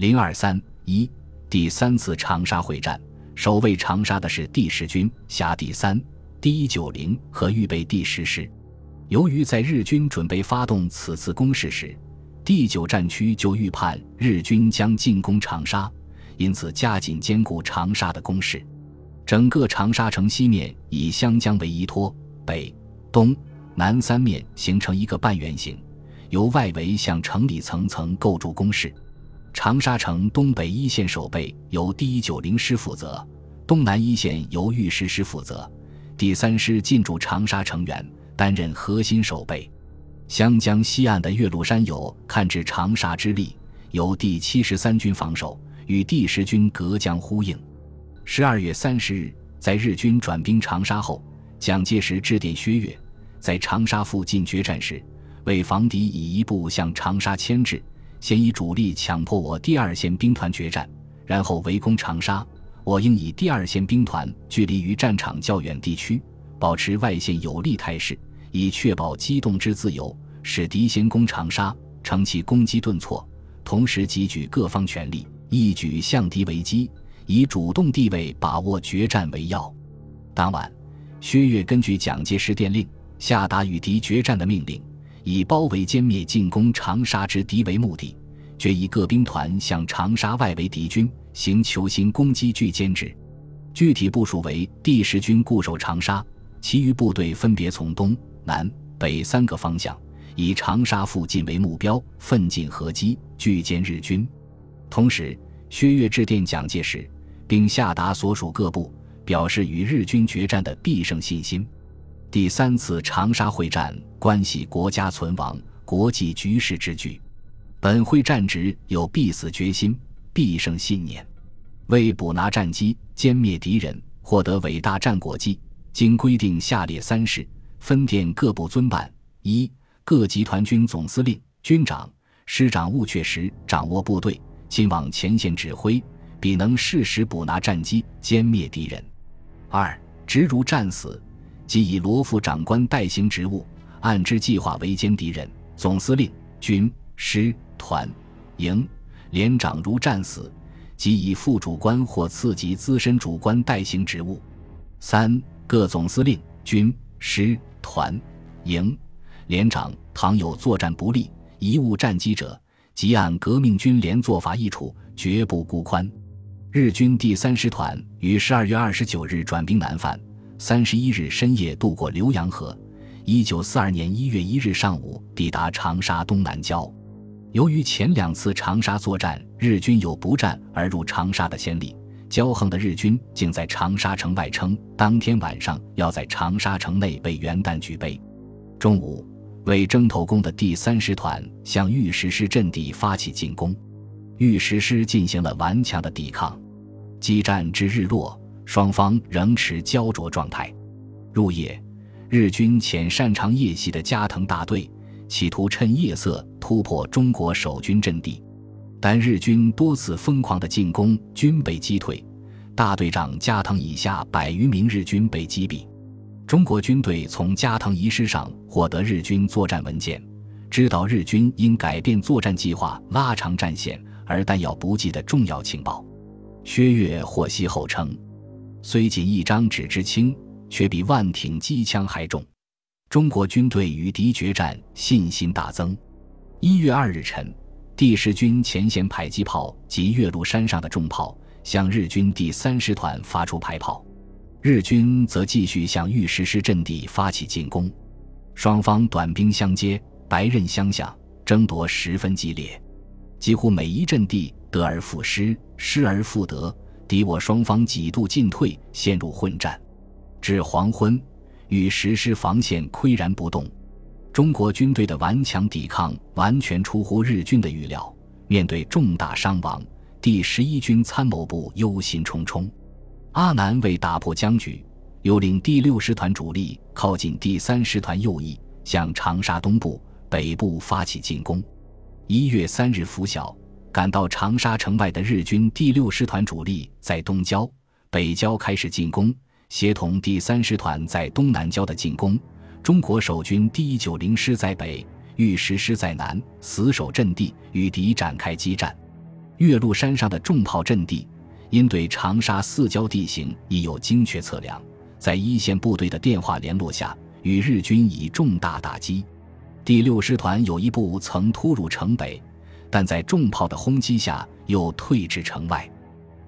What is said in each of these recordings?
零二三一第三次长沙会战，守卫长沙的是第十军辖第三、第一九零和预备第十师。由于在日军准备发动此次攻势时，第九战区就预判日军将进攻长沙，因此加紧兼顾长沙的攻势。整个长沙城西面以湘江为依托，北、东、南三面形成一个半圆形，由外围向城里层层构筑工事。长沙城东北一线守备由第一九零师负责，东南一线由御十师负责，第三师进驻长沙城垣。担任核心守备，湘江西岸的岳麓山有看至长沙之力，由第七十三军防守，与第十军隔江呼应。十二月三十日，在日军转兵长沙后，蒋介石致电薛岳，在长沙附近决战时，为防敌以一部向长沙牵制，先以主力强迫我第二线兵团决战，然后围攻长沙。我应以第二线兵团距离于战场较远地区，保持外线有利态势。以确保机动之自由，使敌先攻长沙，乘其攻击顿挫，同时集举各方全力，一举向敌为击，以主动地位把握决战为要。当晚，薛岳根据蒋介石电令，下达与敌决战的命令，以包围歼灭进攻长沙之敌为目的，决以各兵团向长沙外围敌军行球形攻击，拒歼之。具体部署为：第十军固守长沙，其余部队分别从东。南北三个方向，以长沙附近为目标，奋进合击，拒歼日军。同时，薛岳致电蒋介石，并下达所属各部，表示与日军决战的必胜信心。第三次长沙会战关系国家存亡、国际局势之举，本会战职有必死决心、必胜信念。为捕拿战机、歼灭敌人，获得伟大战果绩，经规定下列三事。分电各部遵办：一、各集团军总司令、军长、师长务确实掌握部队，亲往前线指挥，必能适时捕拿战机，歼灭敌人；二、直如战死，即以罗副长官代行职务，按之计划围歼敌人。总司令、军、师、团、营、连长如战死，即以副主官或次级资深主官代行职务。三、各总司令、军、师。团、营、连长倘有作战不利、贻误战机者，即按革命军连做法一处，绝不顾宽。日军第三师团于十二月二十九日转兵南犯，三十一日深夜渡过浏阳河，一九四二年一月一日上午抵达长沙东南郊。由于前两次长沙作战，日军有不战而入长沙的先例。骄横的日军竟在长沙城外称，当天晚上要在长沙城内为元旦举杯。中午，为征头功的第三师团向玉石师阵地发起进攻，玉石师进行了顽强的抵抗。激战至日落，双方仍持焦灼状态。入夜，日军遣擅长夜袭的加藤大队，企图趁夜色突破中国守军阵地。但日军多次疯狂的进攻均被击退，大队长加藤以下百余名日军被击毙。中国军队从加藤遗师上获得日军作战文件，知道日军因改变作战计划、拉长战线而弹药不济的重要情报。薛岳获悉后称：“虽仅一张纸之轻，却比万挺机枪还重。”中国军队与敌决战信心大增。一月二日晨。第十军前线迫击炮及岳麓山上的重炮向日军第三师团发出排炮，日军则继续向玉石师阵地发起进攻，双方短兵相接，白刃相向，争夺十分激烈，几乎每一阵地得而复失，失而复得，敌我双方几度进退，陷入混战。至黄昏，玉石师防线岿然不动。中国军队的顽强抵抗完全出乎日军的预料。面对重大伤亡，第十一军参谋部忧心忡忡。阿南为打破僵局，又令第六师团主力靠近第三师团右翼，向长沙东部、北部发起进攻。一月三日拂晓，赶到长沙城外的日军第六师团主力在东郊、北郊开始进攻，协同第三师团在东南郊的进攻。中国守军第一九零师在北，玉石师在南，死守阵地，与敌展开激战。岳麓山上的重炮阵地，因对长沙四郊地形已有精确测量，在一线部队的电话联络下，与日军以重大打击。第六师团有一部曾突入城北，但在重炮的轰击下又退至城外。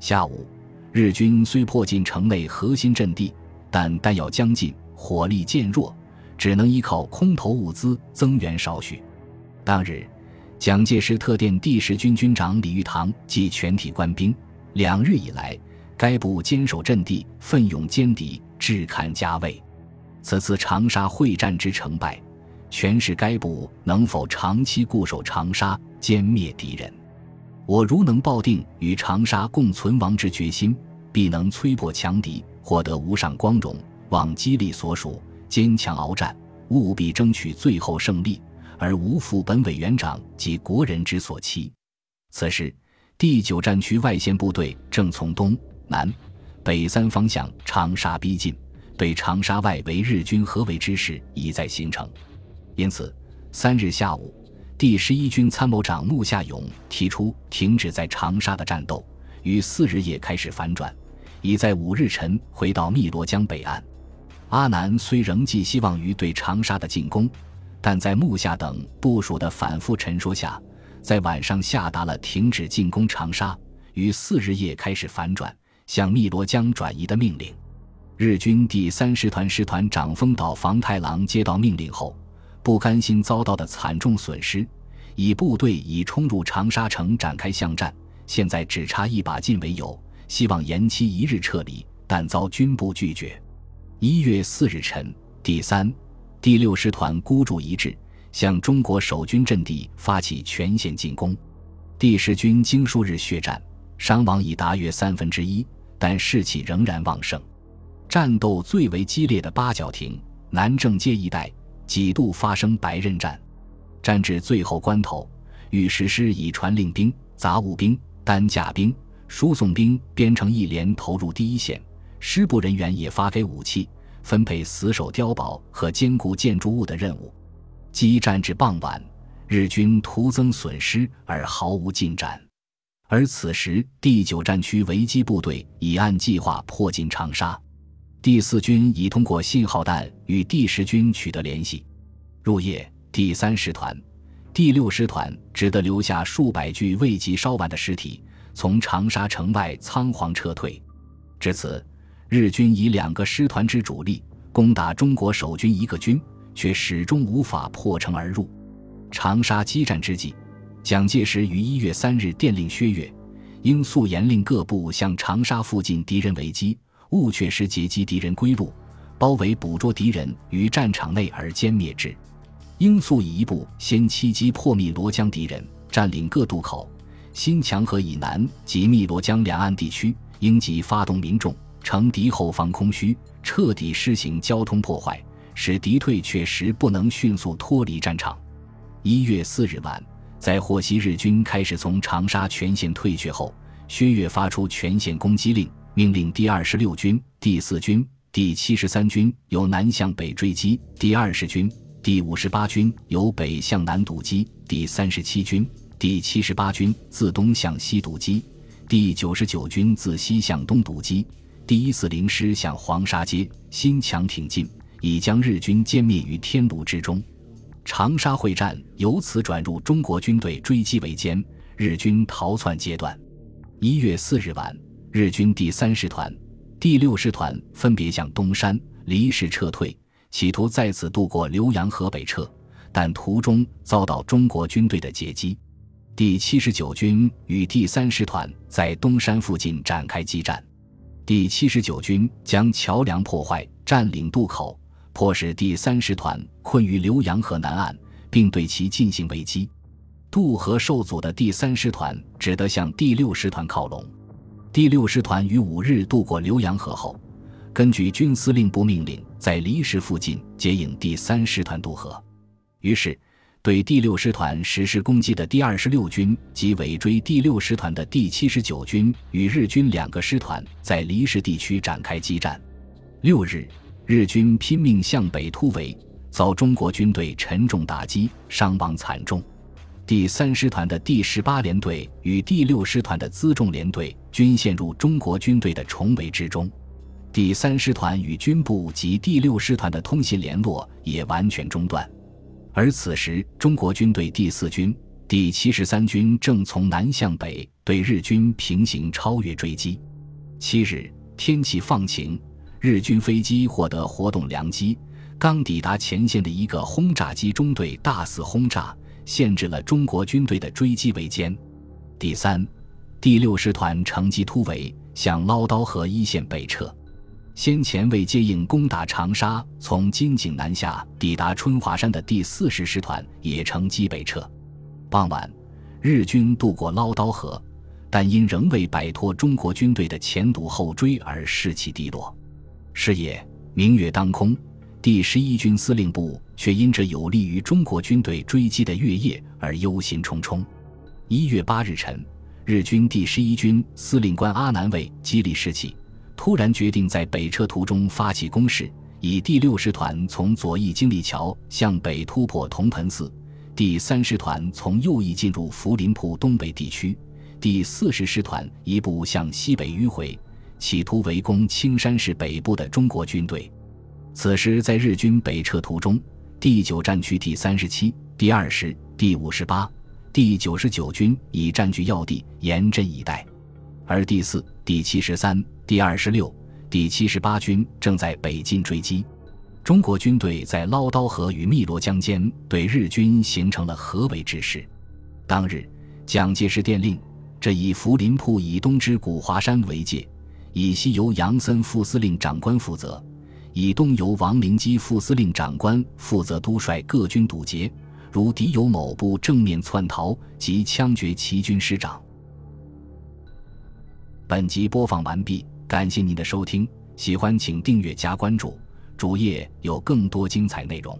下午，日军虽迫近城内核心阵地，但弹药将尽，火力渐弱，只能依靠空投物资增援少许。当日。蒋介石特电第十军军长李玉堂及全体官兵，两日以来，该部坚守阵地，奋勇歼敌，至堪嘉慰。此次长沙会战之成败，全是该部能否长期固守长沙，歼灭敌人。我如能抱定与长沙共存亡之决心，必能摧破强敌，获得无上光荣。望激励所属，坚强鏖战，务必争取最后胜利。而无负本委员长及国人之所期。此时，第九战区外线部队正从东南北三方向长沙逼近，对长沙外围日军合围之势已在形成。因此，三日下午，第十一军参谋长穆夏勇提出停止在长沙的战斗，于四日夜开始反转，已在五日晨回到汨罗江北岸。阿南虽仍寄希望于对长沙的进攻。但在木下等部署的反复陈说下，在晚上下达了停止进攻长沙，于四日夜开始反转，向汨罗江转移的命令。日军第三师团师团长丰岛房太郎接到命令后，不甘心遭到的惨重损失，以部队已冲入长沙城展开巷战，现在只差一把劲为由，希望延期一日撤离，但遭军部拒绝。一月四日晨，第三。第六师团孤注一掷，向中国守军阵地发起全线进攻。第十军经数日血战，伤亡已达约三分之一，但士气仍然旺盛。战斗最为激烈的八角亭、南正街一带，几度发生白刃战。战至最后关头，御史师以传令兵、杂物兵、担架兵、输送兵编成一连投入第一线，师部人员也发给武器。分配死守碉堡和坚固建筑物的任务，激战至傍晚，日军徒增损失而毫无进展。而此时，第九战区围击部队已按计划迫近长沙，第四军已通过信号弹与第十军取得联系。入夜，第三师团、第六师团只得留下数百具未及烧完的尸体，从长沙城外仓皇撤退。至此。日军以两个师团之主力攻打中国守军一个军，却始终无法破城而入。长沙激战之际，蒋介石于一月三日电令薛岳，应速严令各部向长沙附近敌人围击，务确实截击敌人归路，包围捕捉敌人于战场内而歼灭之。应速以一部先期击破汨罗江敌人，占领各渡口、新墙河以南及汨罗江两岸地区，应即发动民众。乘敌后方空虚，彻底施行交通破坏，使敌退却时不能迅速脱离战场。一月四日晚，在获悉日军开始从长沙全线退却后，薛岳发出全线攻击令，命令第二十六军、第四军、第七十三军由南向北追击，第二十军、第五十八军由北向南堵击，第三十七军、第七十八军自东向西堵击，第九十九军自西向东堵击。第一四零师向黄沙街、新墙挺进，已将日军歼灭于天炉之中。长沙会战由此转入中国军队追击围歼、日军逃窜阶段。一月四日晚，日军第三师团、第六师团分别向东山、离石撤退，企图在此渡过浏阳河北撤，但途中遭到中国军队的截击。第七十九军与第三师团在东山附近展开激战。第七十九军将桥梁破坏，占领渡口，迫使第三师团困于浏阳河南岸，并对其进行围击。渡河受阻的第三师团只得向第六师团靠拢。第六师团于五日渡过浏阳河后，根据军司令部命令，在离石附近接应第三师团渡河。于是。对第六师团实施攻击的第二十六军及尾追第六师团的第七十九军与日军两个师团在离石地区展开激战。六日，日军拼命向北突围，遭中国军队沉重打击，伤亡惨重。第三师团的第十八联队与第六师团的辎重联队均陷入中国军队的重围之中，第三师团与军部及第六师团的通信联络也完全中断。而此时，中国军队第四军、第七十三军正从南向北对日军平行超越追击。七日，天气放晴，日军飞机获得活动良机，刚抵达前线的一个轰炸机中队大肆轰炸，限制了中国军队的追击围歼。第三、第六师团乘机突围，向捞刀河一线北撤。先前为接应攻打长沙，从金井南下抵达春华山的第四十师团也乘机北撤。傍晚，日军渡过捞刀河，但因仍未摆脱中国军队的前堵后追而士气低落。是夜，明月当空，第十一军司令部却因这有利于中国军队追击的月夜而忧心忡忡。一月八日晨，日军第十一军司令官阿南为激励士气。突然决定在北撤途中发起攻势，以第六师团从左翼金立桥向北突破铜盆寺，第三师团从右翼进入福林铺东北地区，第四十师团一部向西北迂回，企图围攻青山市北部的中国军队。此时，在日军北撤途中，第九战区第三十七、第二十、第五十八、第九十九军已占据要地，严阵以待。而第四、第七十三、第二十六、第七十八军正在北进追击，中国军队在捞刀河与汨罗江间对日军形成了合围之势。当日，蒋介石电令：这以福林铺以东之古华山为界，以西由杨森副司令长官负责，以东由王灵基副司令长官负责督率各军堵截。如敌有某部正面窜逃，即枪决其军师长。本集播放完毕，感谢您的收听，喜欢请订阅加关注，主页有更多精彩内容。